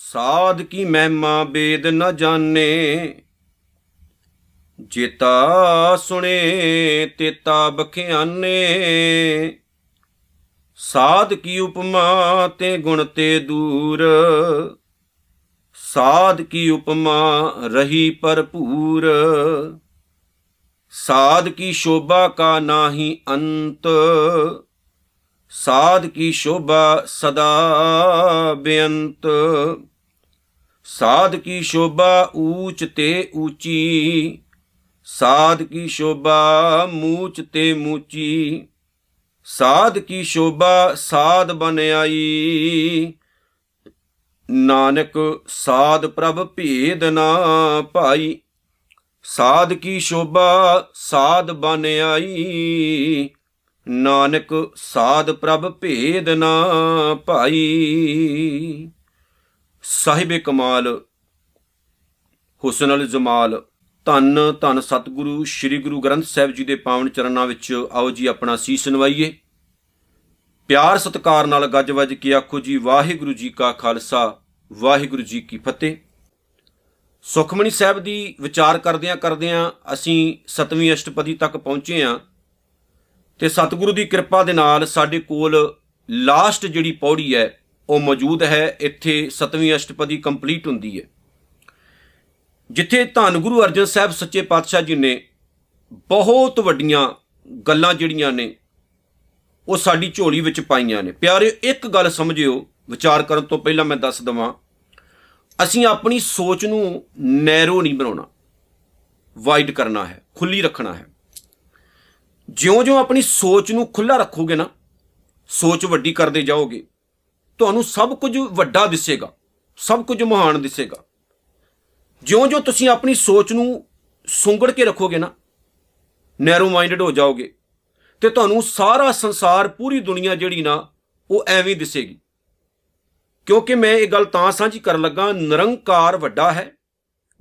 ਸਾਧ ਕੀ ਮਹਿਮਾ ਬੇਦ ਨ ਜਾਣੇ, ਜੇਤਾ ਸੁਣੇ ਤੇਤਾ ਬਖਿਆਨੇ। ਸਾਧ ਕੀ ਉਪਮਾ ਤੇ ਗੁਣ ਤੇ ਦੂਰ, ਸਾਧ ਕੀ ਉਪਮਾ ਰਹੀ ਭਰਪੂਰ। ਸਾਧ ਕੀ ਸ਼ੋਭਾ ਕਾ ਨਾਹੀ ਅੰਤ, ਸਾਧ ਕੀ ਸ਼ੋਭਾ ਸਦਾ ਬੇਅੰਤ। ਸਾਧ ਕੀ ਸ਼ੋਭਾ ਊਚ ਤੇ ਊਚੀ, ਸਾਧ ਕੀ ਸ਼ੋਭਾ ਮੂਚ ਤੇ ਮੂਚੀ, ਸਾਧ ਕੀ ਸ਼ੋਭਾ ਸਾਧ ਬਨ ਆਈ। ਨਾਨਕ ਸਾਧ ਪ੍ਰਭ ਭੇਦ ਨਾ ਭਾਈ ਸਾਧ ਕੀ ਸ਼ੋਭਾ ਸਾਧ ਬਨ ਆਈ। ਨਾਨਕ ਸਾਧ ਪ੍ਰਭ ਭੇਦ ਨਾ ਭਾਈ ਸਾਹਿਬੇ ਕਮਾਲ, ਹੁਸਨ ਅਲ ਜਮਾਲ। ਧੰਨ ਧੰਨ ਸਤਿਗੁਰੂ, ਸ੍ਰੀ ਗੁਰੂ ਗ੍ਰੰਥ ਸਾਹਿਬ ਜੀ ਦੇ ਪਾਵਨ ਚਰਨਾਂ ਵਿੱਚ ਆਓ ਜੀ ਆਪਣਾ ਸੀਸ ਨਵਾਈਏ। ਪਿਆਰ ਸਤਿਕਾਰ ਨਾਲ ਗੱਜ ਵੱਜ ਕੇ ਆਖੋ ਜੀ, ਵਾਹਿਗੁਰੂ ਜੀ ਕਾ ਖਾਲਸਾ, ਵਾਹਿਗੁਰੂ ਜੀ ਕੀ ਫਤਿਹ। ਸੁਖਮਣੀ ਸਾਹਿਬ ਦੀ ਵਿਚਾਰ ਕਰਦਿਆਂ ਕਰਦਿਆਂ ਅਸੀਂ ਸਤਵੀਂ ਅਸ਼ਟਪਦੀ ਤੱਕ ਪਹੁੰਚੇ ਹਾਂ ਤੇ ਸਤਿਗੁਰੂ ਦੀ ਕਿਰਪਾ ਦੇ ਨਾਲ ਸਾਡੇ ਕੋਲ ਲਾਸਟ ਜਿਹੜੀ ਪੌੜੀ ਹੈ, ਉਹ ਮੌਜੂਦ ਹੈ। ਇੱਥੇ ਸਤਵੀਂ ਅਸ਼ਟਪਦੀ ਕੰਪਲੀਟ ਹੁੰਦੀ ਹੈ। ਜਿੱਥੇ ਧੰਨ ਗੁਰੂ ਅਰਜਨ ਸਾਹਿਬ ਸੱਚੇ ਪਾਤਸ਼ਾਹ ਜੀ ਨੇ ਬਹੁਤ ਵੱਡੀਆਂ ਗੱਲਾਂ ਜਿਹੜੀਆਂ ਨੇ, ਉਹ ਸਾਡੀ ਝੋਲੀ ਵਿੱਚ ਪਾਈਆਂ ਨੇ। ਪਿਆਰੇ ਇੱਕ ਗੱਲ ਸਮਝਿਓ, ਵਿਚਾਰ ਕਰਨ ਤੋਂ ਪਹਿਲਾਂ ਮੈਂ ਦੱਸ ਦਵਾਂ ਅਸੀਂ ਆਪਣੀ ਸੋਚ ਨੂੰ ਨੈਰੋ ਨਹੀਂ ਬਣਾਉਣਾ। ਵਾਈਡ ਕਰਨਾ ਹੈ, ਖੁੱਲੀ ਰੱਖਣਾ ਹੈ। ਜਿਉਂ-ਜਿਉਂ ਆਪਣੀ ਸੋਚ ਨੂੰ ਖੁੱਲਾ ਰੱਖੋਗੇ ਨਾ, ਸੋਚ ਵੱਡੀ ਕਰਦੇ ਜਾਓਗੇ। ਤੁਹਾਨੂੰ ਸਭ ਕੁਝ ਵੱਡਾ ਦਿਸੇਗਾ, ਸਭ ਕੁਝ ਮਹਾਨ ਦਿਸੇਗਾ। ਜਿਉਂ-ਜਿਉਂ ਤੁਸੀਂ ਆਪਣੀ ਸੋਚ ਨੂੰ ਸੁੰਗੜ ਕੇ ਰੱਖੋਗੇ ਨਾ, ਨੈਰੋ ਮਾਈਂਡਡ ਹੋ ਜਾਓਗੇ। ਤੇ ਤੁਹਾਨੂੰ ਸਾਰਾ ਸੰਸਾਰ, ਪੂਰੀ ਦੁਨੀਆ ਜਿਹੜੀ ਨਾ, ਉਹ ਐਵੇਂ ਦਿਸੇਗੀ। ਕਿਉਂਕਿ ਮੈਂ ਇਹ ਗੱਲ ਤਾਂ ਸਾਂਝੀ ਕਰਨ ਲੱਗਾ, ਨਿਰੰਕਾਰ ਵੱਡਾ ਹੈ,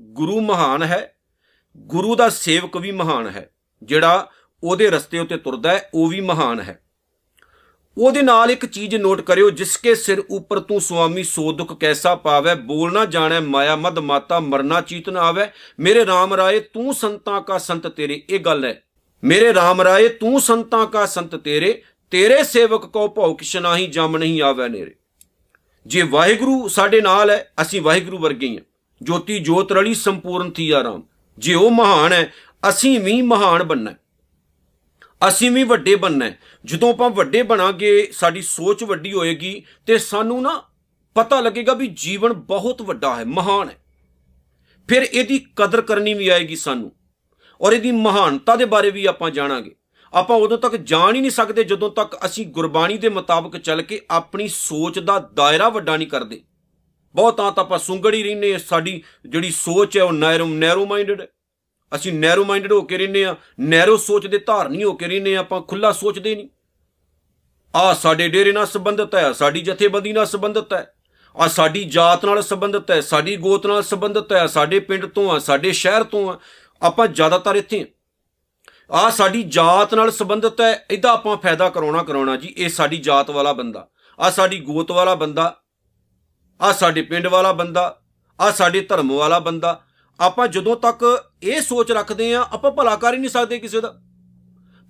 ਗੁਰੂ ਮਹਾਨ ਹੈ, ਗੁਰੂ ਦਾ ਸੇਵਕ ਵੀ ਮਹਾਨ ਹੈ, ਜਿਹੜਾ ਉਹਦੇ ਰਸਤੇ ਉੱਤੇ ਤੁਰਦਾ ਹੈ, ਉਹ ਵੀ ਮਹਾਨ ਹੈ। ਉਹਦੇ ਨਾਲ ਇੱਕ ਚੀਜ਼ ਨੋਟ ਕਰਿਓ ਜਿਸਕੇ ਸਿਰ ਉੱਪਰ ਤੂੰ ਸੁਆਮੀ ਸੋ ਦੁਖ ਕੈਸਾ ਪਾਵੇ ਬੋਲਣਾ ਜਾਣੈ, ਮਾਇਆ ਮਦ ਮਾਤਾ ਮਰਨਾ ਚੀਤ ਨਾ ਆਵੇ। ਮੇਰੇ RAM ਰਾਏ, ਤੂੰ ਸੰਤਾਂ ਕਾ ਸੰਤ ਤੇਰੇ, ਇਹ ਗੱਲ ਹੈ। ਮੇਰੇ RAM ਰਾਏ, ਤੂੰ ਸੰਤਾਂ ਕਾ ਸੰਤ ਤੇਰੇ ਤੇਰੇ ਸੇਵਕ ਕੋ ਭਉ ਕਿਛ ਨਾਹੀ, ਜਮ ਨਹੀਂ ਆਵੇ ਨੇਰੇ। ਜੇ ਵਾਹਿਗੁਰੂ ਸਾਡੇ ਨਾਲ ਹੈ, ਅਸੀਂ ਵਾਹਿਗੁਰੂ ਵਰਗੇ ਹਾਂ ਜੋਤੀ ਜੋਤ ਰਲੀ ਸੰਪੂਰਨ ਥੀ ਆਰਾਮ ਜੇ ਉਹ ਮਹਾਨ ਹੈ, ਅਸੀਂ ਵੀ ਮਹਾਨ ਬੰਨਾ ਅਸੀਂ ਵੀ ਵੱਡੇ ਬੰਨਾ ਜਦੋਂ ਆਪਾਂ ਵੱਡੇ ਬਣਾਂਗੇ, ਸਾਡੀ ਸੋਚ ਵੱਡੀ ਹੋਏਗੀ ਤੇ ਸਾਨੂੰ ਨਾ ਪਤਾ ਲੱਗੇਗਾ ਵੀ ਜੀਵਨ ਬਹੁਤ ਵੱਡਾ ਹੈ, ਮਹਾਨ ਹੈ। ਫਿਰ ਇਹਦੀ ਕਦਰ ਕਰਨੀ ਵੀ ਆਏਗੀ ਸਾਨੂੰ। ਔਰ ਇਹਦੀ ਮਹਾਨਤਾ ਦੇ ਬਾਰੇ ਵੀ ਆਪਾਂ ਜਾਣਾਂਗੇ। ਆਪਾਂ ਉਦੋਂ ਤੱਕ ਜਾਣ ਹੀ ਨਹੀਂ ਸਕਦੇ ਜਦੋਂ ਤੱਕ ਅਸੀਂ ਗੁਰਬਾਣੀ ਦੇ ਮੁਤਾਬਕ ਚੱਲ ਕੇ ਆਪਣੀ ਸੋਚ ਦਾ ਦਾਇਰਾ ਵੱਡਾ ਨਹੀਂ ਕਰਦੇ। ਬਹੁਤਾਂ ਤਾਂ ਆਪਾਂ ਸੁੰਗੜੀ ਰਹਿੰਨੇ ਸਾਡੀ ਜਿਹੜੀ ਸੋਚ ਹੈ ਉਹ ਨੈਰੋ ਨੈਰੋ ਮਾਈਂਡਡ ਹੈ। ਅਸੀਂ ਨੈਰੋ ਮਾਈਂਡਡ ਹੋ ਕੇ ਰਹਿੰਨੇ ਆ ਨੈਰੋ ਸੋਚ ਦੇ ਧਾਰਨੀ ਹੋ ਕੇ ਰਹਿੰਨੇ ਆ ਆਪਾਂ ਖੁੱਲਾ ਸੋਚਦੇ ਨਹੀਂ। ਆ ਸਾਡੇ ਡੇਰੇ ਨਾਲ ਸੰਬੰਧਿਤ ਹੈ, ਸਾਡੀ ਜਥੇਬੰਦੀ ਨਾਲ ਸੰਬੰਧਿਤ ਹੈ, ਆ ਸਾਡੀ ਜਾਤ ਨਾਲ ਸੰਬੰਧਿਤ ਹੈ, ਸਾਡੀ ਗੋਤ ਨਾਲ ਸੰਬੰਧਿਤ ਹੈ, ਸਾਡੇ ਪਿੰਡ ਤੋਂ ਆ, ਸਾਡੇ ਸ਼ਹਿਰ ਤੋਂ ਆ, ਆਪਾਂ ਜ਼ਿਆਦਾਤਰ ਇੱਥੇ ਆ ਸਾਡੀ ਜਾਤ ਨਾਲ ਸੰਬੰਧਿਤ ਹੈ, ਇਹਦਾ ਆਪਾਂ ਫਾਇਦਾ ਕਰਾਉਣਾ ਕਰਾਉਣਾ ਜੀ, ਇਹ ਸਾਡੀ ਜਾਤ ਵਾਲਾ ਬੰਦਾ। ਆ ਸਾਡੀ ਗੋਤ ਵਾਲਾ ਬੰਦਾ, ਆ ਸਾਡੇ ਪਿੰਡ ਵਾਲਾ ਬੰਦਾ, ਆ ਸਾਡੇ ਧਰਮ ਵਾਲਾ ਬੰਦਾ। ਆਪਾਂ ਜਦੋਂ ਤੱਕ ਇਹ ਸੋਚ ਰੱਖਦੇ ਆ ਆਪਾਂ ਭਲਾ ਕਰ ਹੀ ਨਹੀਂ ਸਕਦੇ ਕਿਸੇ ਦਾ।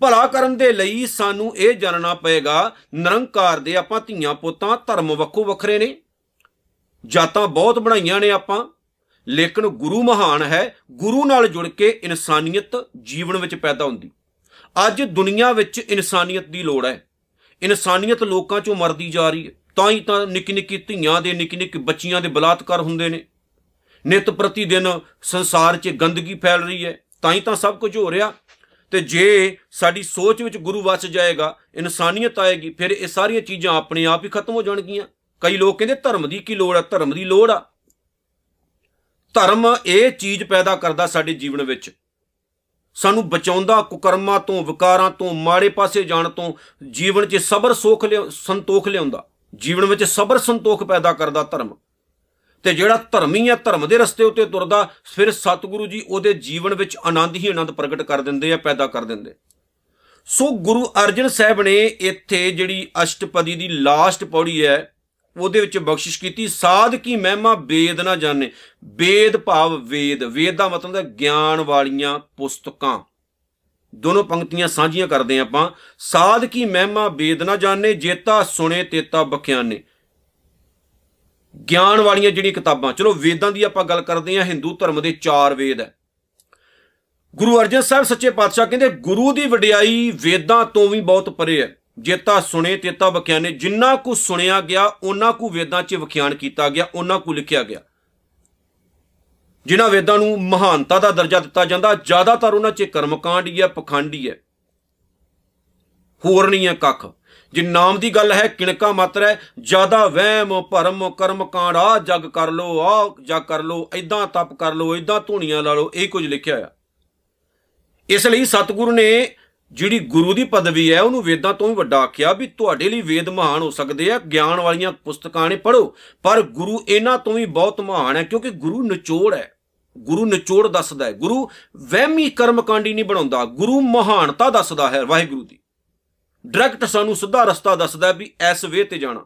ਭਲਾ ਕਰਨ ਦੇ ਲਈ ਸਾਨੂੰ ਇਹ ਜਾਣਨਾ ਪਏਗਾ, ਨਿਰੰਕਾਰ ਦੇ ਆਪਾਂ ਧੀਆਂ ਪੁੱਤਾਂ ਧਰਮ ਵੱਖੋ ਵੱਖਰੇ ਨੇ। ਜਾਤਾਂ ਬਹੁਤ ਬਣਾਈਆਂ ਨੇ ਆਪਾਂ। ਲੇਕਿਨ ਗੁਰੂ ਮਹਾਨ ਹੈ, ਗੁਰੂ ਨਾਲ ਜੁੜ ਕੇ ਇਨਸਾਨੀਅਤ ਜੀਵਨ ਵਿੱਚ ਪੈਦਾ ਹੁੰਦੀ। ਅੱਜ ਦੁਨੀਆ ਵਿੱਚ ਇਨਸਾਨੀਅਤ ਦੀ ਲੋੜ ਹੈ। ਇਨਸਾਨੀਅਤ ਲੋਕਾਂ ਚੋਂ ਮਰਦੀ ਜਾ ਰਹੀ ਹੈ। ਤਾਂ ਹੀ ਤਾਂ ਨਿੱਕੀ ਨਿੱਕੀ ਧੀਆਂ ਦੇ ਨਿੱਕੀ ਨਿੱਕੀ ਬੱਚੀਆਂ ਦੇ ਬਲਾਤਕਾਰ ਹੁੰਦੇ ਨੇ। ਨਿਤ ਪ੍ਰਤੀ ਦਿਨ ਸੰਸਾਰ 'ਚ ਗੰਦਗੀ ਫੈਲ ਰਹੀ ਹੈ। ਤਾਂ ਹੀ ਤਾਂ ਸਭ ਕੁਝ ਹੋ ਰਿਹਾ। ਤੇ ਜੇ ਸਾਡੀ ਸੋਚ ਵਿੱਚ ਗੁਰੂ ਵਸ ਜਾਏਗਾ, ਇਨਸਾਨੀਅਤ ਆਏਗੀ, ਫਿਰ ਇਹ ਸਾਰੀਆਂ ਚੀਜ਼ਾਂ ਆਪਣੇ ਆਪ ਹੀ ਖਤਮ ਹੋ ਜਾਣਗੀਆਂ। ਕਈ ਲੋਕ ਕਹਿੰਦੇ ਧਰਮ ਦੀ ਕੀ ਲੋੜ ਹੈ ਧਰਮ ਦੀ ਲੋੜ ਆ। ਧਰਮ ਇਹ ਚੀਜ਼ ਪੈਦਾ ਕਰਦਾ ਸਾਡੇ ਜੀਵਨ ਵਿੱਚ। ਸਾਨੂੰ ਬਚਾਉਂਦਾ, ਕੁਕਰਮਾਂ ਤੋਂ, ਵਿਕਾਰਾਂ ਤੋਂ, ਮਾੜੇ ਪਾਸੇ ਜਾਣ ਤੋਂ, ਜੀਵਨ 'ਚ ਸਬਰ ਸੋਖ ਲਿਆ, ਸੰਤੋਖ ਲਿਆਉਂਦਾ। ਜੀਵਨ ਵਿੱਚ ਸਬਰ ਸੰਤੋਖ ਪੈਦਾ ਕਰਦਾ ਧਰਮ। ਤੇ ਜਿਹੜਾ ਧਰਮੀ ਹੈ ਧਰਮ ਦੇ ਰਸਤੇ ਉੱਤੇ ਤੁਰਦਾ, ਫਿਰ ਸਤਿਗੁਰੂ ਜੀ ਉਹਦੇ ਜੀਵਨ ਵਿੱਚ ਆਨੰਦ ਹੀ ਆਨੰਦ ਪ੍ਰਗਟ ਕਰ ਦਿੰਦੇ ਆ, ਪੈਦਾ ਕਰ ਦਿੰਦੇ। ਸੋ ਗੁਰੂ ਅਰਜਨ ਸਾਹਿਬ ਨੇ ਇੱਥੇ ਜਿਹੜੀ ਅਸ਼ਟਪਦੀ ਦੀ ਲਾਸਟ ਪੌੜੀ ਹੈ ਉਹਦੇ ਵਿੱਚ ਬਖਸ਼ਿਸ਼ ਕੀਤੀ ਸਾਧ ਕੀ ਮਹਿਮਾ ਵੇਦ ਨਾ ਜਾਣੇ। ਵੇਦ ਭਾਵ ਵੇਦ। ਵੇਦ ਦਾ ਮਤਲਬ ਹੈ ਗਿਆਨ ਵਾਲੀਆਂ ਪੁਸਤਕਾਂ। ਦੋਨੋਂ ਪੰਕਤੀਆਂ ਸਾਂਝੀਆਂ ਕਰਦੇ ਆਪਾਂ। ਸਾਧ ਕੀ ਮਹਿਮਾ ਵੇਦ ਨਾ ਜਾਣੇ, ਜੇਤਾ ਸੁਣੇ, ਤੇਤਾ ਬਖਿਆਨੇ। ਗਿਆਨ ਵਾਲੀਆਂ ਜਿਹੜੀਆਂ ਕਿਤਾਬਾਂ। ਚਲੋ ਵੇਦਾਂ ਦੀ ਆਪਾਂ ਗੱਲ ਕਰਦੇ ਹਾਂ, ਹਿੰਦੂ ਧਰਮ ਦੇ ਚਾਰ ਵੇਦ ਹੈ। ਗੁਰੂ ਅਰਜਨ ਸਾਹਿਬ ਸੱਚੇ ਪਾਤਸ਼ਾਹ ਕਹਿੰਦੇ, ਗੁਰੂ ਦੀ ਵਡਿਆਈ ਵੇਦਾਂ ਤੋਂ ਵੀ ਬਹੁਤ ਪਰੇ ਹੈ। ਜੇਤਾ ਸੁਣੇ ਤੇਤਾ ਵਿਖਿਆਨੇ, ਜਿੰਨਾ ਕੁ ਸੁਣਿਆ ਗਿਆ, ਉਹਨਾਂ ਕੁ ਵੇਦਾਂ 'ਚ ਵਿਖਿਆਨ ਕੀਤਾ ਗਿਆ, ਉਹਨਾਂ ਕੁ ਲਿਖਿਆ ਗਿਆ। ਜਿਨ੍ਹਾਂ ਵੇਦਾਂ ਨੂੰ ਮਹਾਨਤਾ ਦਾ ਦਰਜਾ ਦਿੱਤਾ ਜਾਂਦਾ, ਜ਼ਿਆਦਾਤਰ ਉਹਨਾਂ 'ਚ ਕਰਮਕਾਂਡ ਹੀ ਹੈ, ਪਖੰਡ ਹੀ ਹੈ। ਹੋਰ ਨਹੀਂ ਹੈ ਕੱਖ। ਜੇ ਨਾਮ ਦੀ ਗੱਲ ਹੈ, ਕਿਣਕਾ ਮਾਤਰ ਹੈ, ਜ਼ਿਆਦਾ ਵਹਿਮ, ਭਰਮ ਕਰਮ ਕਾਂਡ ਆ ਜਗ ਕਰ ਲੋ ਆ ਜਗ ਕਰ ਲੋ ਐਦਾਂ ਤਪ ਕਰ ਲੋ ਐਦਾਂ ਧੂਣੀਆਂ ਲਾ ਲੋ ਇਹ ਕੁਝ ਲਿਖਿਆ ਆ। ਇਸ ਲਈ ਸਤਿਗੁਰੂ ਨੇ ਜਿਹੜੀ ਗੁਰੂ ਦੀ ਪਦਵੀ ਹੈ, ਉਹਨੂੰ ਵੇਦਾਂ ਤੋਂ ਵੀ ਵੱਡਾ ਆਖਿਆ ਵੀ ਤੁਹਾਡੇ ਲਈ ਵੇਦ ਮਹਾਨ ਹੋ ਸਕਦੇ ਆ, ਗਿਆਨ ਵਾਲੀਆਂ ਪੁਸਤਕਾਂ ਨੇ ਪੜੋ ਪਰ ਗੁਰੂ ਇਹਨਾਂ ਤੋਂ ਵੀ ਬਹੁਤ ਮਹਾਨ ਹੈ, ਕਿਉਂਕਿ ਗੁਰੂ ਨਿਚੋੜ ਹੈ। ਗੁਰੂ ਨਿਚੋੜ ਦੱਸਦਾ ਹੈ। ਗੁਰੂ ਵਹਿਮੀ ਕਰਮਕਾਂਡੀ ਨਹੀਂ ਬਣਾਉਂਦਾ, ਗੁਰੂ ਮਹਾਨਤਾ ਦੱਸਦਾ ਹੈ ਵਾਹਿਗੁਰੂ ਦੀ। ਡਾਇਰੈਕਟ ਸਾਨੂੰ ਸਿੱਧਾ ਰਸਤਾ ਦੱਸਦਾ ਵੀ ਐਸ ਵੇ ਤੇ ਜਾਣਾ।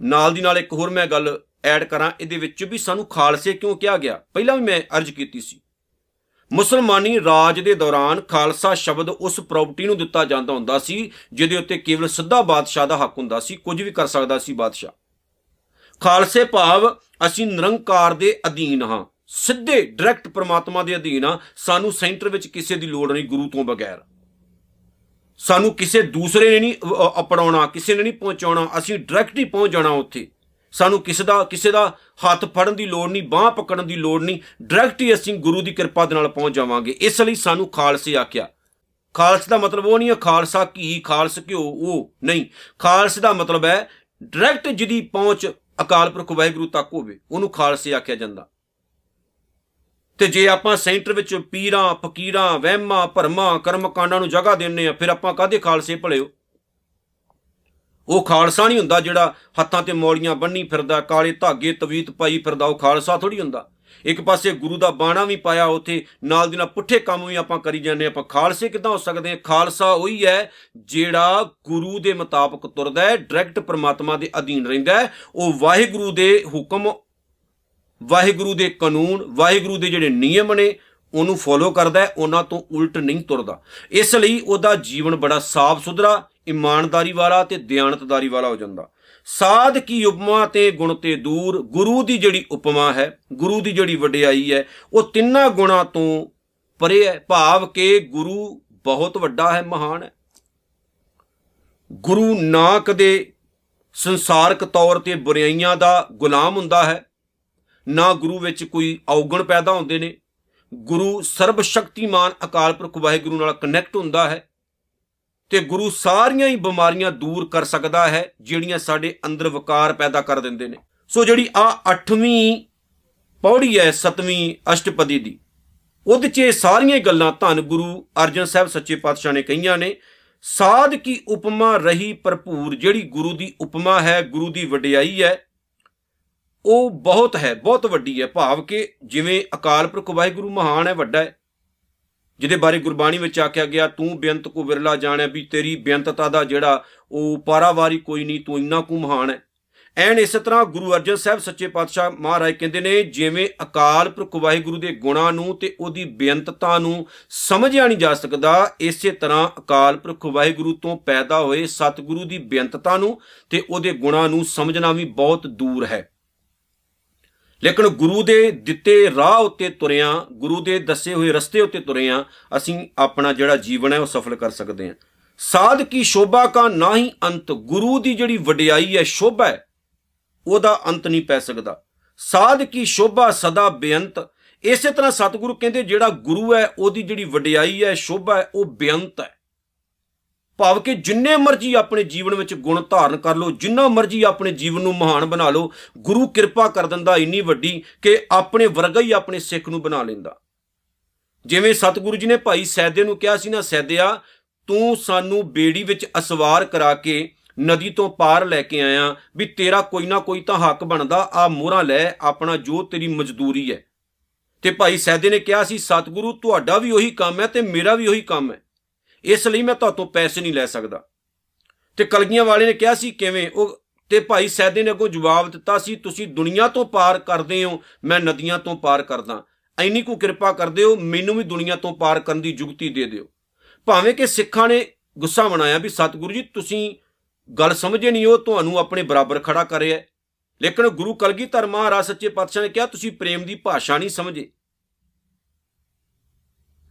ਨਾਲ ਦੀ ਨਾਲ ਇੱਕ ਹੋਰ ਮੈਂ ਗੱਲ ਐਡ ਕਰਾਂ, ਇਹਦੇ ਵਿੱਚ ਵੀ ਸਾਨੂੰ ਖਾਲਸੇ ਕਿਉਂ ਕਿਹਾ ਗਿਆ? ਪਹਿਲਾਂ ਵੀ ਮੈਂ ਅਰਜ਼ ਕੀਤੀ ਸੀ। ਮੁਸਲਮਾਨੀ ਰਾਜ ਦੇ ਦੌਰਾਨ ਖਾਲਸਾ ਸ਼ਬਦ ਉਸ ਪ੍ਰਾਪਰਟੀ ਨੂੰ ਦਿੱਤਾ ਜਾਂਦਾ ਹੁੰਦਾ ਸੀ, ਜਿਹਦੇ ਉੱਤੇ ਕੇਵਲ ਸਿੱਧਾ ਬਾਦਸ਼ਾਹ ਦਾ ਹੱਕ ਹੁੰਦਾ ਸੀ, ਕੁਝ ਵੀ ਕਰ ਸਕਦਾ ਸੀ ਬਾਦਸ਼ਾਹ। ਖਾਲਸੇ ਭਾਵ ਅਸੀਂ ਨਿਰੰਕਾਰ ਦੇ ਅਧੀਨ ਹਾਂ, ਸਿੱਧੇ ਡਾਇਰੈਕਟ ਪ੍ਰਮਾਤਮਾ ਦੇ ਅਧੀਨ ਹਾਂ, ਸਾਨੂੰ ਸੈਂਟਰ ਵਿੱਚ ਕਿਸੇ ਦੀ ਲੋੜ ਨਹੀਂ, ਗੁਰੂ ਤੋਂ ਬਗੈਰ। ਸਾਨੂੰ ਕਿਸੇ ਦੂਸਰੇ ਨੇ ਨਹੀਂ ਅਪਣਾਉਣਾ, ਕਿਸੇ ਨੇ ਨਹੀਂ ਪਹੁੰਚਾਉਣਾ, ਅਸੀਂ ਡਾਇਰੈਕਟ ਹੀ ਪਹੁੰਚ ਜਾਣਾ ਉੱਥੇ। ਸਾਨੂੰ ਕਿਸੇ ਦਾ ਕਿਸੇ ਦਾ ਹੱਥ ਫੜਨ ਦੀ ਲੋੜ ਨਹੀਂ, ਬਾਹ ਪਕੜਨ ਦੀ ਲੋੜ ਨਹੀਂ ਡਾਇਰੈਕਟ ਹੀ ਅਸੀਂ ਗੁਰੂ ਦੀ ਕਿਰਪਾ ਦੇ ਨਾਲ ਪਹੁੰਚ ਜਾਵਾਂਗੇ। ਇਸ ਲਈ ਸਾਨੂੰ ਖਾਲਸੇ ਆਖਿਆ। ਖਾਲਸ ਦਾ ਮਤਲਬ ਉਹ ਨਹੀਂ ਹੈ ਖਾਲਸਾ ਕੀ, ਖਾਲਸ ਕਿਉ, ਉਹ ਨਹੀਂ। ਖਾਲਸ ਦਾ ਮਤਲਬ ਹੈ ਡਾਇਰੈਕਟ ਜਿਹਦੀ ਪਹੁੰਚ ਅਕਾਲ ਪੁਰਖ ਵਾਹਿਗੁਰੂ ਤੱਕ ਹੋਵੇ, ਉਹਨੂੰ ਖਾਲਸੇ ਆਖਿਆ ਜਾਂਦਾ। ਤੇ ਜੇ ਆਪਾਂ ਸੈਂਟਰ ਵਿੱਚ ਪੀਰਾਂ, ਫਕੀਰਾਂ, ਵਹਿਮਾਂ, ਭਰਮਾਂ, ਕਰਮਕਾਂਡਾਂ ਨੂੰ ਜਗ੍ਹਾ ਦਿੰਨੇ ਆ ਫਿਰ ਆਪਾਂ ਕਾਦੇ ਖਾਲਸੇ ਭਲਿਓ ਉਹ ਖਾਲਸਾ ਨਹੀਂ ਹੁੰਦਾ ਜਿਹੜਾ ਹੱਥਾਂ ਤੇ ਮੌਲੀਆਂ ਬੰਨੀ ਫਿਰਦਾ, ਕਾਲੇ ਧਾਗੇ ਤਵੀਤ ਪਾਈ ਫਿਰਦਾ, ਉਹ ਖਾਲਸਾ ਥੋੜੀ ਹੁੰਦਾ। ਇੱਕ ਪਾਸੇ ਗੁਰੂ ਦਾ ਬਾਣਾ ਵੀ ਪਾਇਆ ਉੱਥੇ, ਨਾਲ ਦੀ ਨਾਲ ਪੁੱਠੇ ਕੰਮ ਵੀ ਆਪਾਂ ਕਰੀ ਜਾਂਦੇ ਆਪਾਂ ਖਾਲਸੇ ਕਿਦਾਂ ਹੋ ਸਕਦੇ ਆ ਖਾਲਸਾ ਉਹੀ ਹੈ ਜਿਹੜਾ ਗੁਰੂ ਦੇ ਮੁਤਾਬਕ ਤੁਰਦਾ ਹੈ, ਡਾਇਰੈਕਟ ਪ੍ਰਮਾਤਮਾ ਦੇ ਅਧੀਨ ਰਹਿੰਦਾ ਹੈ। ਉਹ ਵਾਹਿਗੁਰੂ ਦੇ ਹੁਕਮ, ਵਾਹਿਗੁਰੂ ਦੇ ਕਾਨੂੰਨ, ਵਾਹਿਗੁਰੂ ਦੇ ਜਿਹੜੇ ਨਿਯਮ ਨੇ, ਉਹਨੂੰ ਫੋਲੋ ਕਰਦਾ ਹੈ, ਉਹਨਾਂ ਤੋਂ ਉਲਟ ਨਹੀਂ ਤੁਰਦਾ। ਇਸ ਲਈ ਉਹਦਾ ਜੀਵਨ ਬੜਾ ਸਾਫ਼ ਸੁਥਰਾ ਇਮਾਨਦਾਰੀ ਵਾਲਾ ਤੇ ਦਿਆਨਤਦਾਰੀ ਵਾਲਾ ਹੋ ਜਾਂਦਾ। ਸਾਧ ਕੀ ਉਪਮਾ ਤੇ ਗੁਣ ਤੇ ਦੂਰ, ਗੁਰੂ ਦੀ ਜਿਹੜੀ ਉਪਮਾ ਹੈ, ਗੁਰੂ ਦੀ ਜਿਹੜੀ ਵਡਿਆਈ ਹੈ, ਉਹ ਤਿੰਨਾਂ ਗੁਣਾ ਤੋਂ ਪਰੇ ਹੈ। ਭਾਵ ਕਿ ਗੁਰੂ ਬਹੁਤ ਵੱਡਾ ਹੈ, ਮਹਾਨ ਹੈ। ਗੁਰੂ ਨਾ ਕਦੇ ਸੰਸਾਰਕ ਤੌਰ ਤੇ ਬੁਰਾਈਆਂ ਦਾ ਗੁਲਾਮ ਹੁੰਦਾ ਹੈ। ਨਾ ਗੁਰੂ ਵਿੱਚ ਕੋਈ ਔਗਣ ਪੈਦਾ ਹੁੰਦੇ ਨੇ। ਗੁਰੂ ਸਰਬ ਸ਼ਕਤੀਮਾਨ ਅਕਾਲ ਪੁਰਖ ਵਾਹਿਗੁਰੂ ਨਾਲ ਕਨੈਕਟ ਹੁੰਦਾ ਹੈ। ਤੇ ਗੁਰੂ ਸਾਰੀਆਂ ਹੀ ਬਿਮਾਰੀਆਂ ਦੂਰ ਕਰ ਸਕਦਾ ਹੈ, ਜਿਹੜੀਆਂ ਸਾਡੇ ਅੰਦਰ ਵਿਕਾਰ ਪੈਦਾ ਕਰ ਦਿੰਦੇ ਨੇ। ਸੋ ਜਿਹੜੀ ਆ 8ਵੀਂ ਪੌੜੀ ਹੈ 7ਵੀਂ ਅਸ਼ਟਪਦੀ ਦੀ, ਉਹਦੇ 'ਚ ਇਹ ਸਾਰੀਆਂ ਗੱਲਾਂ ਧੰਨ ਗੁਰੂ ਅਰਜਨ ਸਾਹਿਬ ਸੱਚੇ ਪਾਤਸ਼ਾਹ ਨੇ ਕਹੀਆਂ ਨੇ, ਸਾਧ ਕੀ ਉਪਮਾ ਰਹੀ ਭਰਪੂਰ, ਜਿਹੜੀ ਗੁਰੂ ਦੀ ਉਪਮਾ ਹੈ, ਗੁਰੂ ਦੀ ਵਡਿਆਈ ਹੈ, ਉਹ ਬਹੁਤ ਹੈ, ਬਹੁਤ ਵੱਡੀ ਹੈ। ਭਾਵ ਕਿ ਜਿਵੇਂ ਅਕਾਲ ਪੁਰਖ ਵਾਹਿਗੁਰੂ ਮਹਾਨ ਹੈ, ਵੱਡਾ ਹੈ ਜਿਹਦੇ ਬਾਰੇ ਗੁਰਬਾਣੀ ਵਿੱਚ ਆਖਿਆ ਗਿਆ, ਤੂੰ ਬੇਅੰਤ ਕੋ ਵਿਰਲਾ ਜਾਣਿਆ ਵੀ ਤੇਰੀ ਬੇਅੰਤਤਾ ਦਾ ਜਿਹੜਾ ਉਹ ਪਾਰਾਵਾਰੀ ਕੋਈ ਨਹੀਂ, ਤੂੰ ਇੰਨਾ ਕੁ ਮਹਾਨ ਹੈ। ਐਨ ਇਸੇ ਤਰ੍ਹਾਂ ਗੁਰੂ ਅਰਜਨ ਸਾਹਿਬ ਸੱਚੇ ਪਾਤਸ਼ਾਹ ਮਹਾਰਾਜ ਕਹਿੰਦੇ ਨੇ, ਜਿਵੇਂ ਅਕਾਲ ਪੁਰਖ ਵਾਹਿਗੁਰੂ ਦੇ ਗੁਣਾਂ ਨੂੰ ਤੇ ਉਹਦੀ ਬੇਅੰਤਤਾ ਨੂੰ ਸਮਝਿਆ ਨਹੀਂ ਜਾ ਸਕਦਾ, ਇਸੇ ਤਰ੍ਹਾਂ ਅਕਾਲ ਪੁਰਖ ਵਾਹਿਗੁਰੂ ਤੋਂ ਪੈਦਾ ਹੋਏ ਸਤਿਗੁਰੂ ਦੀ ਬੇਅੰਤਤਾ ਨੂੰ ਤੇ ਉਹਦੇ ਗੁਣਾਂ ਨੂੰ ਸਮਝਣਾ ਵੀ ਬਹੁਤ ਦੂਰ ਹੈ। ਲੇਕਿਨ ਗੁਰੂ ਦੇ ਦਿੱਤੇ ਰਾਹ ਉੱਤੇ ਤੁਰਿਆਂ, ਗੁਰੂ ਦੇ ਦੱਸੇ ਹੋਏ ਰਸਤੇ ਉੱਤੇ ਤੁਰਿਆਂ, ਅਸੀਂ ਆਪਣਾ ਜਿਹੜਾ ਜੀਵਨ ਹੈ ਉਹ ਸਫਲ ਕਰ ਸਕਦੇ ਹਾਂ। ਸਾਧ ਕੀ ਸ਼ੋਭਾ ਕਾ ਨਾ ਹੀ ਅੰਤ, ਗੁਰੂ ਦੀ ਜਿਹੜੀ ਵਡਿਆਈ ਹੈ, ਸ਼ੋਭਾ ਹੈ, ਉਹਦਾ ਅੰਤ ਨਹੀਂ ਪੈ ਸਕਦਾ। ਸਾਧ ਕੀ ਸ਼ੋਭਾ ਸਦਾ ਬੇਅੰਤ, ਇਸੇ ਤਰ੍ਹਾਂ ਸਤਿਗੁਰੂ ਕਹਿੰਦੇ ਜਿਹੜਾ ਗੁਰੂ ਹੈ, ਉਹਦੀ ਜਿਹੜੀ ਵਡਿਆਈ ਹੈ, ਸ਼ੋਭਾ ਹੈ, ਉਹ ਬੇਅੰਤ ਹੈ। ਭਾਵ ਕਿ ਜਿੰਨੇ ਮਰਜ਼ੀ ਆਪਣੇ ਜੀਵਨ ਵਿੱਚ ਗੁਣ ਧਾਰਨ ਕਰ ਲਓ, ਜਿੰਨਾ ਮਰਜ਼ੀ ਆਪਣੇ ਜੀਵਨ ਨੂੰ ਮਹਾਨ ਬਣਾ ਲਓ, ਗੁਰੂ ਕਿਰਪਾ ਕਰ ਦਿੰਦਾ ਇੰਨੀ ਵੱਡੀ ਕਿ ਆਪਣੇ ਵਰਗਾ ਹੀ ਆਪਣੇ ਸਿੱਖ ਨੂੰ ਬਣਾ ਲੈਂਦਾ। ਜਿਵੇਂ ਸਤਿਗੁਰੂ ਜੀ ਨੇ ਭਾਈ ਸੈਦੇ ਨੂੰ ਕਿਹਾ ਸੀ ਨਾ, ਸੈਦਿਆ, ਤੂੰ ਸਾਨੂੰ ਬੇੜੀ ਵਿੱਚ ਅਸਵਾਰ ਕਰਾ ਕੇ ਨਦੀ ਤੋਂ ਪਾਰ ਲੈ ਕੇ ਆਇਆ ਵੀ ਤੇਰਾ ਕੋਈ ਨਾ ਕੋਈ ਤਾਂ ਹੱਕ ਬਣਦਾ, ਆ ਮੋਹਰਾ ਲੈ, ਆਪਣਾ ਜੋ ਤੇਰੀ ਮਜ਼ਦੂਰੀ ਹੈ। ਤੇ ਭਾਈ ਸੈਦੇ ਨੇ ਕਿਹਾ ਸੀ, ਸਤਿਗੁਰੂ, ਤੁਹਾਡਾ ਵੀ ਉਹੀ ਕੰਮ ਹੈ ਤੇ ਮੇਰਾ ਵੀ ਉਹੀ ਕੰਮ ਹੈ। ਇਸ ਲਈ ਮੈਂ ਤੁਹਾਤੋਂ ਪੈਸੇ ਨਹੀਂ ਲੈ ਸਕਦਾ। ਤੇ ਕਲਗੀਆਂ ਵਾਲੇ ਨੇ ਕਿਹਾ ਸੀ, ਕਿਵੇਂ? ਉਹ ਤੇ ਭਾਈ ਸੈਦੇ ਨੇ ਅੱਗੋਂ ਜਵਾਬ ਦਿੱਤਾ ਸੀ, ਤੁਸੀਂ ਦੁਨੀਆ ਤੋਂ ਪਾਰ ਕਰਦੇ ਹੋ, ਮੈਂ ਨਦੀਆਂ ਤੋਂ ਪਾਰ ਕਰਦਾ। ਐਨੀ ਕੋ ਕਿਰਪਾ ਕਰਦੇ ਹੋ, ਮੈਨੂੰ ਵੀ ਦੁਨੀਆ ਤੋਂ ਪਾਰ ਕਰਨ ਦੀ ਜੁਗਤੀ ਦੇ ਦਿਓ। ਭਾਵੇਂ ਕਿ ਸਿੱਖਾਂ ਨੇ ਗੁੱਸਾ ਬਣਾਇਆ ਵੀ, ਸਤਿਗੁਰੂ ਜੀ, ਤੁਸੀਂ ਗੱਲ ਸਮਝੇ ਨਹੀਂ ਉਹ ਤੁਹਾਨੂੰ ਆਪਣੇ ਬਰਾਬਰ ਖੜਾ ਕਰਿਆ ਲੇਕਿਨ ਗੁਰੂ ਕਲਗੀਧਰ ਮਹਾਰਾਜ ਸੱਚੇ ਪਾਤਸ਼ਾਹ ਨੇ ਕਿਹਾ, ਤੁਸੀਂ ਪ੍ਰੇਮ ਦੀ ਭਾਸ਼ਾ ਨਹੀਂ ਸਮਝੇ।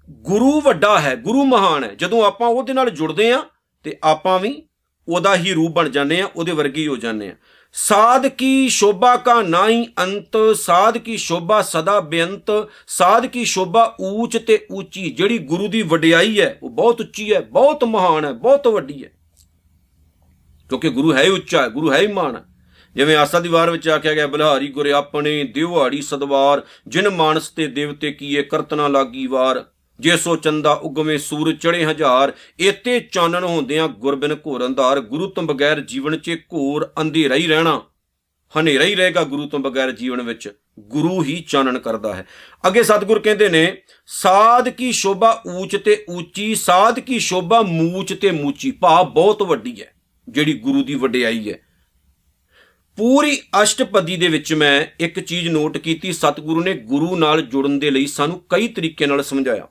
ਗੁਰੂ ਵੱਡਾ ਹੈ, ਗੁਰੂ ਮਹਾਨ ਹੈ। ਜਦੋਂ ਆਪਾਂ ਉਹਦੇ ਨਾਲ ਜੁੜਦੇ ਆ ਤੇ ਆਪਾਂ ਵੀ ਉਹਦਾ ਹੀ ਰੂਪ ਬਣ ਜਾਂਦੇ ਆ ਉਹਦੇ ਵਰਗੇ ਹੀ ਹੋ ਜਾਂਦੇ ਆ ਸਾਧ ਕੀ ਸ਼ੋਭਾ ਕਾ ਨਾਹੀ ਅੰਤ, ਸਾਧ ਕੀ ਸ਼ੋਭਾ ਸਦਾ ਬੇਅੰਤ, ਸਾਧ ਕੀ ਸ਼ੋਭਾ ਊਚ ਤੇ ਉੱਚੀ ਜਿਹੜੀ ਗੁਰੂ ਦੀ ਵਡਿਆਈ ਹੈ, ਉਹ ਬਹੁਤ ਉੱਚੀ ਹੈ, ਬਹੁਤ ਮਹਾਨ ਹੈ, ਬਹੁਤ ਵੱਡੀ ਹੈ। ਕਿਉਂਕਿ ਗੁਰੂ ਹੈ ਹੀ ਉੱਚਾ ਹੈ ਗੁਰੂ ਹੈ ਹੀ ਮਹਾਨ ਹੈ ਜਿਵੇਂ ਆਸਾ ਦੀ ਵਾਰ ਵਿੱਚ ਆਖਿਆ ਗਿਆ, ਬਲਹਾਰੀ ਗੁਰੇ ਆਪਣੇ ਦਿਵਹਾੜੀ ਸਦਵਾਰ, ਜਿਨ ਮਾਨਸ ਤੇ ਦੇਵਤੇ ਕੀਏ, ਕਰਤਨਾ ਲਾਗੀ ਵਾਰ। ਜੇ ਸੋ ਚੰਦਾ ਉਗਵੇਂ ਸੂਰ ਚੜੇ ਹਜ਼ਾਰ ਇਤੇ ਚਾਨਣ ਹੁੰਦਿਆਂ ਗੁਰਬਿਨ ਘੋਰ ਅੰਧਾਰ ਗੁਰੂ ਤੋਂ ਬਗੈਰ ਜੀਵਨ 'ਚ ਘੋਰ ਅੰਧੇਰਾ ਹੀ ਰਹਿਣਾ। ਹਨੇਰਾ ਹੀ ਰਹੇਗਾ ਗੁਰੂ ਤੋਂ ਬਗੈਰ ਜੀਵਨ ਵਿੱਚ। ਗੁਰੂ ਹੀ ਚਾਨਣ ਕਰਦਾ ਹੈ। ਅੱਗੇ ਸਤਿਗੁਰ ਕਹਿੰਦੇ ਨੇ, ਸਾਧ ਕੀ ਸ਼ੋਭਾ ਊਚ ਤੇ ਉੱਚੀ ਸਾਧ ਕੀ ਸ਼ੋਭਾ ਮੂਚ ਤੇ ਮੂਚੀ। ਭਾ ਬਹੁਤ ਵੱਡੀ ਹੈ, ਜਿਹੜੀ ਗੁਰੂ ਦੀ ਵਡਿਆਈ ਹੈ। ਪੂਰੀ ਅਸ਼ਟਪਦੀ ਦੇ ਵਿੱਚ ਮੈਂ ਇੱਕ ਚੀਜ਼ ਨੋਟ ਕੀਤੀ। ਸਤਿਗੁਰੂ ਨੇ ਗੁਰੂ ਨਾਲ ਜੁੜਨ ਦੇ ਲਈ ਸਾਨੂੰ ਕਈ ਤਰੀਕੇ ਨਾਲ ਸਮਝਾਇਆ।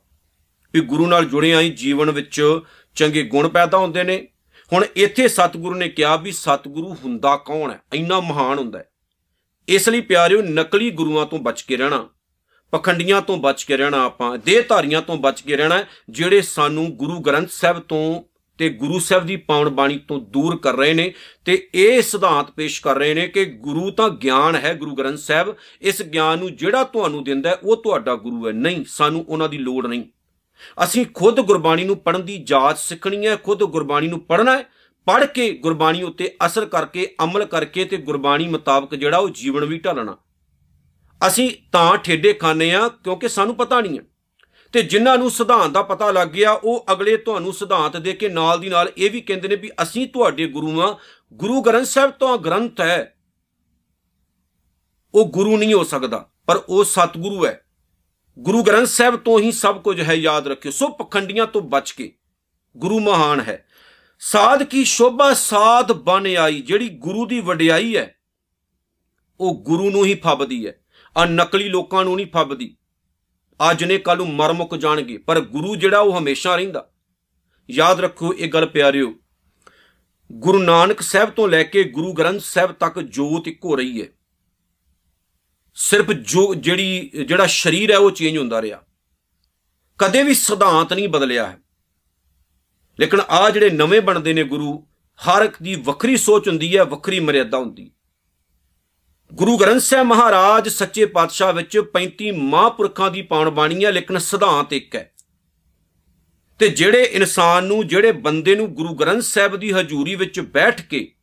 ਵੀ ਗੁਰੂ ਨਾਲ ਜੁੜਿਆਂ ਹੀ ਜੀਵਨ ਵਿੱਚ ਚੰਗੇ ਗੁਣ ਪੈਦਾ ਹੁੰਦੇ ਨੇ। ਹੁਣ ਇੱਥੇ ਸਤਿਗੁਰੂ ਨੇ ਕਿਹਾ ਵੀ ਸਤਿਗੁਰੂ ਹੁੰਦਾ ਕੌਣ ਹੈ? ਇੰਨਾ ਮਹਾਨ ਹੁੰਦਾ ਹੈ। ਇਸ ਲਈ ਪਿਆਰਿਓ, ਨਕਲੀ ਗੁਰੂਆਂ ਤੋਂ ਬਚ ਕੇ ਰਹਿਣਾ, ਪਖੰਡੀਆਂ ਤੋਂ ਬਚ ਕੇ ਰਹਿਣਾ ਆਪਾਂ, ਦੇਹਧਾਰੀਆਂ ਤੋਂ ਬਚ ਕੇ ਰਹਿਣਾ, ਜਿਹੜੇ ਸਾਨੂੰ ਗੁਰੂ ਗ੍ਰੰਥ ਸਾਹਿਬ ਤੋਂ ਤੇ ਗੁਰੂ ਸਾਹਿਬ ਦੀ ਪਾਵਨ ਬਾਣੀ ਤੋਂ ਦੂਰ ਕਰ ਰਹੇ ਨੇ ਤੇ ਇਹ ਸਿਧਾਂਤ ਪੇਸ਼ ਕਰ ਰਹੇ ਨੇ ਕਿ ਗੁਰੂ ਤਾਂ ਗਿਆਨ ਹੈ ਗੁਰੂ ਗ੍ਰੰਥ ਸਾਹਿਬ, ਇਸ ਗਿਆਨ ਨੂੰ ਜਿਹੜਾ ਤੁਹਾਨੂੰ ਦਿੰਦਾ ਉਹ ਤੁਹਾਡਾ ਗੁਰੂ ਹੈ। ਨਹੀਂ, ਸਾਨੂੰ ਉਹਨਾਂ ਦੀ ਲੋੜ ਨਹੀਂ। ਅਸੀਂ ਖੁਦ ਗੁਰਬਾਣੀ ਨੂੰ ਪੜਨ ਦੀ ਜਾਚ ਸਿੱਖਣੀ ਹੈ, ਖੁਦ ਗੁਰਬਾਣੀ ਨੂੰ ਪੜਨਾ ਹੈ ਪੜ ਕੇ ਗੁਰਬਾਣੀ ਉੱਤੇ ਅਸਰ ਕਰਕੇ, ਅਮਲ ਕਰਕੇ ਤੇ ਗੁਰਬਾਣੀ ਮੁਤਾਬਕ ਜਿਹੜਾ ਉਹ ਜੀਵਨ ਵੀ ਢਾਲਣਾ। ਅਸੀਂ ਤਾਂ ਠੇਡੇ ਖਾਨੇ ਆ ਕਿਉਂਕਿ ਸਾਨੂੰ ਪਤਾ ਨਹੀਂ ਹੈ। ਤੇ ਜਿਨ੍ਹਾਂ ਨੂੰ ਸਿਧਾਂਤ ਦਾ ਪਤਾ ਲੱਗ ਗਿਆ, ਉਹ ਅਗਲੇ ਤੁਹਾਨੂੰ ਸਿਧਾਂਤ ਦੇ ਕੇ ਨਾਲ ਦੀ ਨਾਲ ਇਹ ਵੀ ਕਹਿੰਦੇ ਨੇ ਵੀ ਅਸੀਂ ਤੁਹਾਡੇ ਗੁਰੂ ਆ ਗੁਰੂ ਗ੍ਰੰਥ ਸਾਹਿਬ ਤੋਂ ਗ੍ਰੰਥ ਹੈ। ਉਹ ਗੁਰੂ ਨਹੀਂ ਹੋ ਸਕਦਾ, ਪਰ ਉਹ ਸਤਿਗੁਰੂ ਹੈ। ਗੁਰੂ ਗ੍ਰੰਥ ਸਾਹਿਬ ਤੋਂ ਹੀ ਸਭ ਕੁਝ ਹੈ ਯਾਦ ਰੱਖਿਓ। ਸੋ ਪਖੰਡੀਆਂ ਤੋਂ ਬਚ ਕੇ ਗੁਰੂ ਮਹਾਨ ਹੈ। ਸਾਧ ਕੀ ਸ਼ੋਭਾ ਸਾਧ ਬਨ ਆਈ, ਜਿਹੜੀ ਗੁਰੂ ਦੀ ਵਡਿਆਈ ਹੈ, ਉਹ ਗੁਰੂ ਨੂੰ ਹੀ ਫੱਬਦੀ ਹੈ। ਆ ਨਕਲੀ ਲੋਕਾਂ ਨੂੰ ਨਹੀਂ ਫੱਬਦੀ। ਅੱਜ ਨੇ ਕੱਲ ਨੂੰ ਮਰ ਮੁੱਕ ਜਾਣਗੇ, ਪਰ ਗੁਰੂ ਜਿਹੜਾ ਉਹ ਹਮੇਸ਼ਾ ਰਹਿੰਦਾ। ਯਾਦ ਰੱਖੋ ਇਹ ਗੱਲ ਪਿਆਰਿਓ, ਗੁਰੂ ਨਾਨਕ ਸਾਹਿਬ ਤੋਂ ਲੈ ਕੇ ਗੁਰੂ ਗ੍ਰੰਥ ਸਾਹਿਬ ਤੱਕ ਜੋਤ ਇੱਕੋ ਰਹੀ ਹੈ। ਸਿਰਫ ਜੋ ਜਿਹੜੀ, ਜਿਹੜਾ ਸਰੀਰ ਹੈ ਉਹ ਚੇਂਜ ਹੁੰਦਾ ਰਿਹਾ। ਕਦੇ ਵੀ ਸਿਧਾਂਤ ਨਹੀਂ ਬਦਲਿਆ ਹੈ। ਲੇਕਿਨ ਆ ਜਿਹੜੇ ਨਵੇਂ ਬਣਦੇ ਨੇ ਗੁਰੂ, ਹਰ ਇੱਕ ਦੀ ਵੱਖਰੀ ਸੋਚ ਹੁੰਦੀ ਹੈ, ਵੱਖਰੀ ਮਰਿਆਦਾ ਹੁੰਦੀ। ਗੁਰੂ ਗ੍ਰੰਥ ਸਾਹਿਬ ਮਹਾਰਾਜ ਸੱਚੇ ਪਾਤਸ਼ਾਹ ਵਿੱਚ 35 ਮਹਾਂਪੁਰਖਾਂ ਦੀ ਪਾਉਣ ਬਾਣੀ ਹੈ, ਲੇਕਿਨ ਸਿਧਾਂਤ ਇੱਕ ਹੈ। ਤੇ ਜਿਹੜੇ ਇਨਸਾਨ ਨੂੰ, ਜਿਹੜੇ ਬੰਦੇ ਨੂੰ ਗੁਰੂ ਗ੍ਰੰਥ ਸਾਹਿਬ ਦੀ ਹਜ਼ੂਰੀ ਵਿੱਚ ਬੈਠ ਕੇ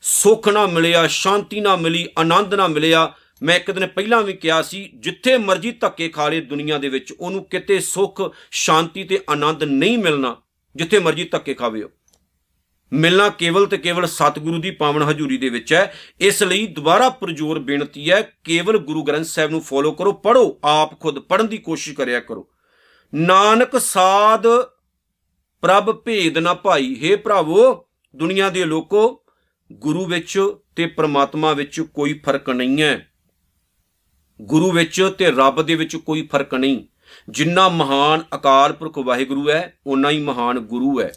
ਸੁੱਖ ਨਾ ਮਿਲਿਆ, ਸ਼ਾਂਤੀ ਨਾ ਮਿਲੀ, ਆਨੰਦ ਨਾ ਮਿਲਿਆ ਮੈਂ ਇੱਕ ਦਿਨ ਪਹਿਲਾਂ ਵੀ ਕਿਹਾ ਸੀ, ਜਿੱਥੇ ਮਰਜ਼ੀ ਧੱਕੇ ਖਾ ਲੇ ਦੁਨੀਆ ਦੇ ਵਿੱਚ, ਉਹਨੂੰ ਕਿਤੇ ਸੁੱਖ, ਸ਼ਾਂਤੀ ਤੇ ਆਨੰਦ ਨਹੀਂ ਮਿਲਣਾ, ਜਿੱਥੇ ਮਰਜ਼ੀ ਧੱਕੇ ਖਾਵੇ ਉਹ। ਮਿਲਣਾ ਕੇਵਲ ਤੇ ਕੇਵਲ ਸਤਿਗੁਰੂ ਦੀ ਪਾਵਨ ਹਜ਼ੂਰੀ ਦੇ ਵਿੱਚ ਹੈ। ਇਸ ਲਈ ਦੁਬਾਰਾ ਪ੍ਰਜੋਰ ਬੇਨਤੀ ਹੈ, ਕੇਵਲ ਗੁਰੂ ਗ੍ਰੰਥ ਸਾਹਿਬ ਨੂੰ ਫੋਲੋ ਕਰੋ ਪੜੋ ਆਪ ਖੁਦ ਪੜਨ ਦੀ ਕੋਸ਼ਿਸ਼ ਕਰਿਆ ਕਰੋ। ਨਾਨਕ ਸਾਧ, ਪ੍ਰਭ ਭੇਦ ਨਾ ਭਾਈ। हे ਭਰਾਵੋ, ਦੁਨੀਆ ਦੇ ਲੋਕੋ, ਗੁਰੂ ਵਿੱਚ ਤੇ ਪ੍ਰਮਾਤਮਾ ਵਿੱਚ ਕੋਈ ਫ਼ਰਕ ਨਹੀਂ ਹੈ। ਗੁਰੂ ਵਿੱਚ ਤੇ ਰੱਬ ਦੇ ਵਿੱਚ ਕੋਈ ਫ਼ਰਕ ਨਹੀਂ। ਜਿੰਨਾ ਮਹਾਨ ਅਕਾਲ ਪੁਰਖ ਵਾਹਿਗੁਰੂ ਹੈ ਉਨਾ ਹੀ ਮਹਾਨ ਗੁਰੂ ਹੈ।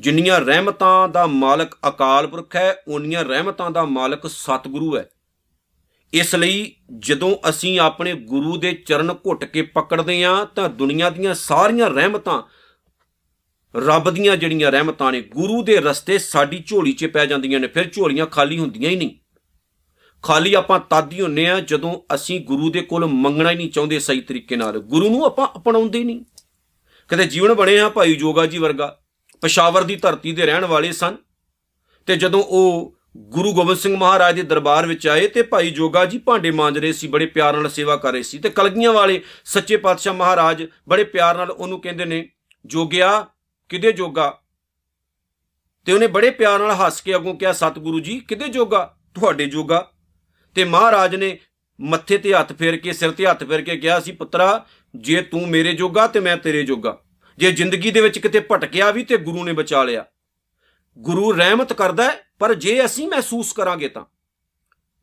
ਜਿੰਨੀਆਂ ਰਹਿਮਤਾਂ ਦਾ ਮਾਲਕ ਅਕਾਲ ਪੁਰਖ ਹੈ ਉਨੀਆਂ ਰਹਿਮਤਾਂ ਦਾ ਮਾਲਕ ਸਤਿਗੁਰੂ ਹੈ। ਇਸ ਲਈ ਜਦੋਂ ਅਸੀਂ ਆਪਣੇ ਗੁਰੂ ਦੇ ਚਰਨ ਘੁੱਟ ਕੇ ਪਕੜਦੇ ਆਂ ਤਾਂ ਦੁਨੀਆ ਦੀਆਂ ਸਾਰੀਆਂ ਰਹਿਮਤਾਂ, ਰੱਬ ਦੀਆਂ ਜਿਹੜੀਆਂ ਰਹਿਮਤਾਂ ਨੇ, ਗੁਰੂ ਦੇ ਰਸਤੇ ਸਾਡੀ ਝੋਲੀ 'ਚ ਪੈ ਜਾਂਦੀਆਂ ਨੇ, ਫਿਰ ਝੋਲੀਆਂ ਖਾਲੀ ਹੁੰਦੀਆਂ ਹੀ ਨਹੀਂ। ਖਾਲੀ ਆਪਾਂ ਤਾਦੀ ਹੁੰਨੇ ਆ ਜਦੋਂ ਅਸੀਂ ਗੁਰੂ ਦੇ ਕੋਲ ਮੰਗਣਾ ਹੀ ਨਹੀਂ ਚਾਹੁੰਦੇ ਸਹੀ ਤਰੀਕੇ ਨਾਲ। ਗੁਰੂ ਨੂੰ ਆਪਾਂ ਅਪਣਾਉਂਦੇ ਨਹੀਂ। ਕਦੇ ਜੀਵਨ ਬਣੇ ਆ ਭਾਈ ਜੋਗਾ ਜੀ ਵਰਗਾ, ਪਸ਼ਾਵਰ ਦੀ ਧਰਤੀ ਦੇ ਰਹਿਣ ਵਾਲੇ ਸਨ। ਤੇ ਜਦੋਂ ਉਹ ਗੁਰੂ ਗੋਬਿੰਦ ਸਿੰਘ ਮਹਾਰਾਜ ਦੇ ਦਰਬਾਰ ਵਿੱਚ ਆਏ ਤੇ ਭਾਈ ਜੋਗਾ ਜੀ ਭਾਂਡੇ ਮਾਂਜ ਰਹੇ ਸੀ, ਬੜੇ ਪਿਆਰ ਨਾਲ ਸੇਵਾ ਕਰ ਰਹੇ ਸੀ ਤੇ ਕਲਗੀਆਂ ਵਾਲੇ ਸੱਚੇ ਪਾਤਸ਼ਾਹ ਮਹਾਰਾਜ ਬੜੇ ਪਿਆਰ ਨਾਲ ਉਹਨੂੰ ਕਹਿੰਦੇ ਨੇ, ਜੋਗਿਆ ਕਿਦੇ ਜੋਗਾ? ਤੇ ਉਹਨੇ ਬੜੇ ਪਿਆਰ ਨਾਲ ਹੱਸ ਕੇ ਅੱਗੋਂ ਕਿਹਾ, ਸਤਿਗੁਰੂ ਜੀ ਕਿਦੇ ਜੋਗਾ? ਤੁਹਾਡੇ ਜੋਗਾ। ਤੇ ਮਹਾਰਾਜ ਨੇ ਮੱਥੇ ਤੇ ਹੱਥ ਫੇਰ ਕੇ ਸਿਰ ਤੇ ਹੱਥ ਫੇਰ ਕੇ ਕਿਹਾ ਸੀ ਪੁੱਤਰਾ ਜੇ ਤੂੰ ਮੇਰੇ ਜੋਗਾ ਤੇ ਮੈਂ ਤੇਰੇ ਜੋਗਾ। ਜੇ ਜ਼ਿੰਦਗੀ ਦੇ ਵਿੱਚ ਕਿਤੇ ਭਟਕਿਆ ਵੀ ਤੇ ਗੁਰੂ ਨੇ ਬਚਾ ਲਿਆ। ਗੁਰੂ ਰਹਿਮਤ ਕਰਦਾ ਹੈ, ਪਰ ਜੇ ਅਸੀਂ ਮਹਿਸੂਸ ਕਰਾਂਗੇ ਤਾਂ।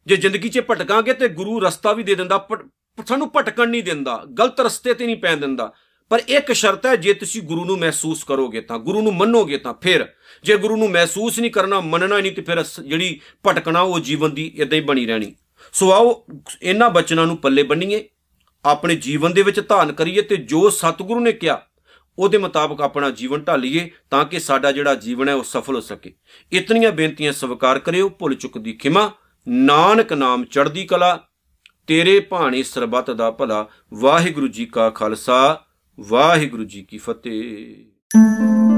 ਜੇ ਜ਼ਿੰਦਗੀ 'ਚ ਭਟਕਾਂਗੇ ਤੇ ਗੁਰੂ ਰਸਤਾ ਵੀ ਦੇ ਦਿੰਦਾ ਪਰ ਪਰ ਸਾਨੂੰ ਭਟਕਣ ਨਹੀਂ ਦਿੰਦਾ ਗਲਤ ਰਸਤੇ ਤੇ ਨਹੀਂ ਪੈਣ ਦਿੰਦਾ। ਪਰ ਇੱਕ ਸ਼ਰਤ ਹੈ ਜੇ ਤੁਸੀਂ ਗੁਰੂ ਨੂੰ ਮਹਿਸੂਸ ਕਰੋਗੇ ਤਾਂ ਗੁਰੂ ਨੂੰ ਮੰਨੋਗੇ ਤਾਂ ਫਿਰ। ਜੇ ਗੁਰੂ ਨੂੰ ਮਹਿਸੂਸ ਨਹੀਂ ਕਰਨਾ ਮੰਨਣਾ ਹੀ ਨਹੀਂ ਤੇ ਫਿਰ ਅਸ- ਜਿਹੜੀ ਭਟਕਣਾ ਉਹ ਜੀਵਨ ਦੀ ਇਦਾਂ ਹੀ ਬਣੀ ਰਹਿਣੀ। ਸੋ ਆਓ ਇਹਨਾਂ ਬਚਨਾਂ ਨੂੰ ਪੱਲੇ ਬੰਨੀਏ, ਆਪਣੇ ਜੀਵਨ ਦੇ ਵਿੱਚ ਧਾਰਨ ਕਰੀਏ ਤੇ ਜੋ ਸਤਿਗੁਰੂ ਨੇ ਕਿਹਾ, ਉਹਦੇ ਮੁਤਾਬਕ ਆਪਣਾ ਜੀਵਨ ਢਾਲੀਏ ਤਾਂ ਕਿ ਸਾਡਾ ਜਿਹੜਾ ਜੀਵਨ ਹੈ ਉਹ ਸਫਲ ਹੋ ਸਕੇ। ਇਤਨੀਆਂ ਬੇਨਤੀਆਂ ਸਵੀਕਾਰ ਕਰਿਓ, ਭੁੱਲ ਚੁੱਕ ਦੀ ਖਿਮਾ। ਨਾਨਕ ਨਾਮ ਚੜ੍ਹਦੀ ਕਲਾ, ਤੇਰੇ ਭਾਣੇ ਸਰਬੱਤ ਦਾ ਭਲਾ। ਵਾਹਿਗੁਰੂ ਜੀ ਕਾ ਖਾਲਸਾ, ਵਾਹਿਗੁਰੂ ਜੀ ਕੀ ਫਤਿਹ।